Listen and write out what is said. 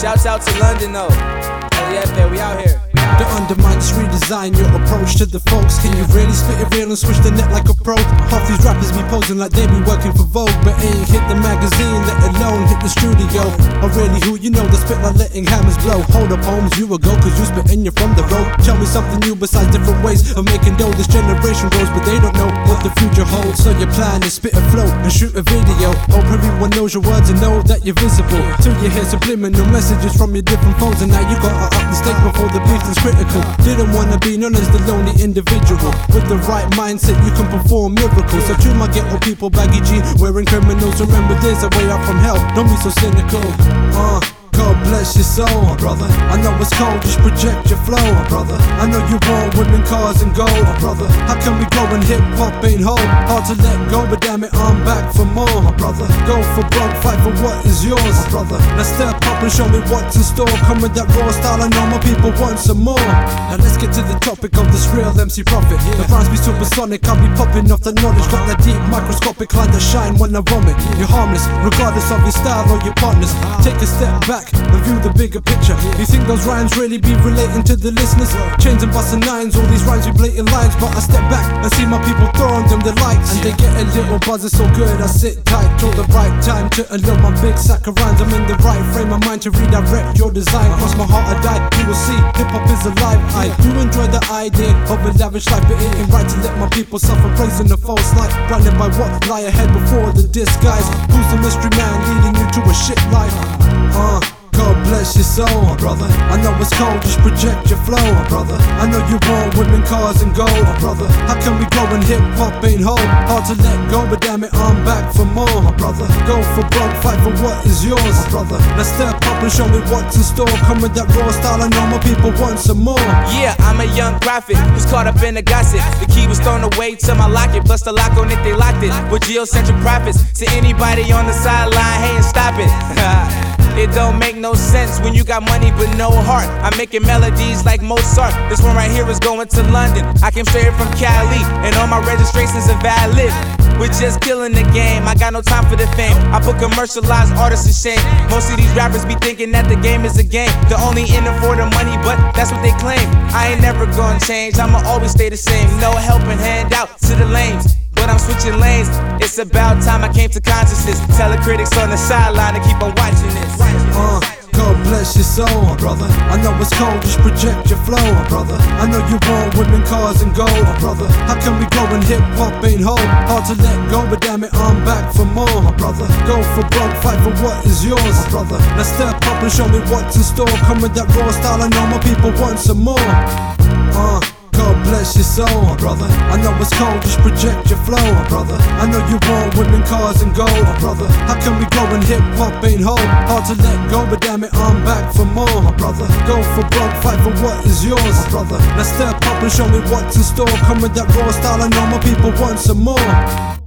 Shouts out to London though. LEF, we out here. Don't undermine, just redesign your approach to the folks. Can you really spit it real and switch the net like a pro? Half these rappers be posing like they be working for Vogue, but ain't hit the magazine, let alone hit the studio. Or really who you know that spit like letting hammers blow. Hold up, homes, you a go, cause you spit and you're from the road. Tell me something new besides different ways of making dough. This generation grows, but they don't know what the future holds. So your plan is spit a flow and shoot a video. Hope everyone knows your words and know that you're visible. Till you hear subliminal messages from your different phones, and now you gotta up the stake before the beef is critical. Didn't wanna be known as the lonely individual. With the right mindset, you can perform miracles. So to my ghetto people, baggy G, wearing criminals. Remember, there's a way out from hell. Don't be so cynical. Uh. Bless your soul, brother. I know it's cold, just project your flow, brother. I know you want women, cars, and gold, brother. How can we go and hip hop ain't whole? Hard to let go, but damn it, I'm back for more, brother. Go for broke, fight for what is yours, brother. Now step up and show me what's in store. Come with that raw style, I know my people want some more. Now let's get to the topic of this real MC Prophet. The rhymes be supersonic, I'll be popping off the knowledge. Got that deep microscopic light that shine when I vomit. You're harmless, regardless of your style or your partners. Take a step back and view the bigger picture. You think those rhymes really be relating to the listeners? Chains and busting nines, all these rhymes be blatant lines. But I step back and see my people throwing them the lights. And they get a little buzz, it's so good. I sit tight till the right time to unload my big sack of rhymes. I'm in the right frame of mind to redirect your design. Cross my heart, I die. You will see, hip hop is alive. I do enjoy the idea of a lavish life, but it ain't right to let my people suffer praising the false light. Blinded by what lie ahead before the disguise. Who's the mystery man leading you to a shit life? Uh. Bless your soul, brother. I know it's cold, just project your flow, brother. I know you want women, cars, and gold, brother. How can we go and hip hop ain't whole? Hard to let go, but damn it, I'm back for more, brother. Go for broke, fight for what is yours, my brother. Now step up and show me what's in store. Come with that raw style, I know my people want some more. Yeah, I'm a young prophet who's caught up in the gossip. The key was thrown away to my locket, plus the lock on it, they locked it. With geocentric profits, to anybody on the sideline, hey, and stop it. It don't make no sense when you got money but no heart. I'm making melodies like Mozart. This one right here is going to London. I came straight from Cali, and all my registrations are valid. We're just killing the game. I got no time for the fame. I put commercialized artists in shame. Most of these rappers be thinking that the game is a game. They're only in it for the money, but that's what they claim. I ain't never gonna change. I'ma always stay the same. No helping hand out to the lanes. But I'm switching lanes. It's about time I came to consciousness. Tell the critics on the sideline to keep on watching this. Soul, brother. I know it's cold, just project your flow, brother. I know you want women, cars, and gold, brother. How can we go and hip hop ain't whole? Hard to let go, but damn it, I'm back for more, brother. Go for broke, fight for what is yours, brother. Now step up and show me what's in store. Come with that raw style, I know my people want some more. Uh, God bless your soul, brother. I know it's cold, just project your flow, brother. I know you want women, cars, and gold, brother. How can we go and hip hop ain't whole? Hard to let go, but damn it, I'm back for more, my brother. Go for broke, fight for what is yours, my brother. Now step up and show me what's in store. Come with that raw style, I know my people want some more.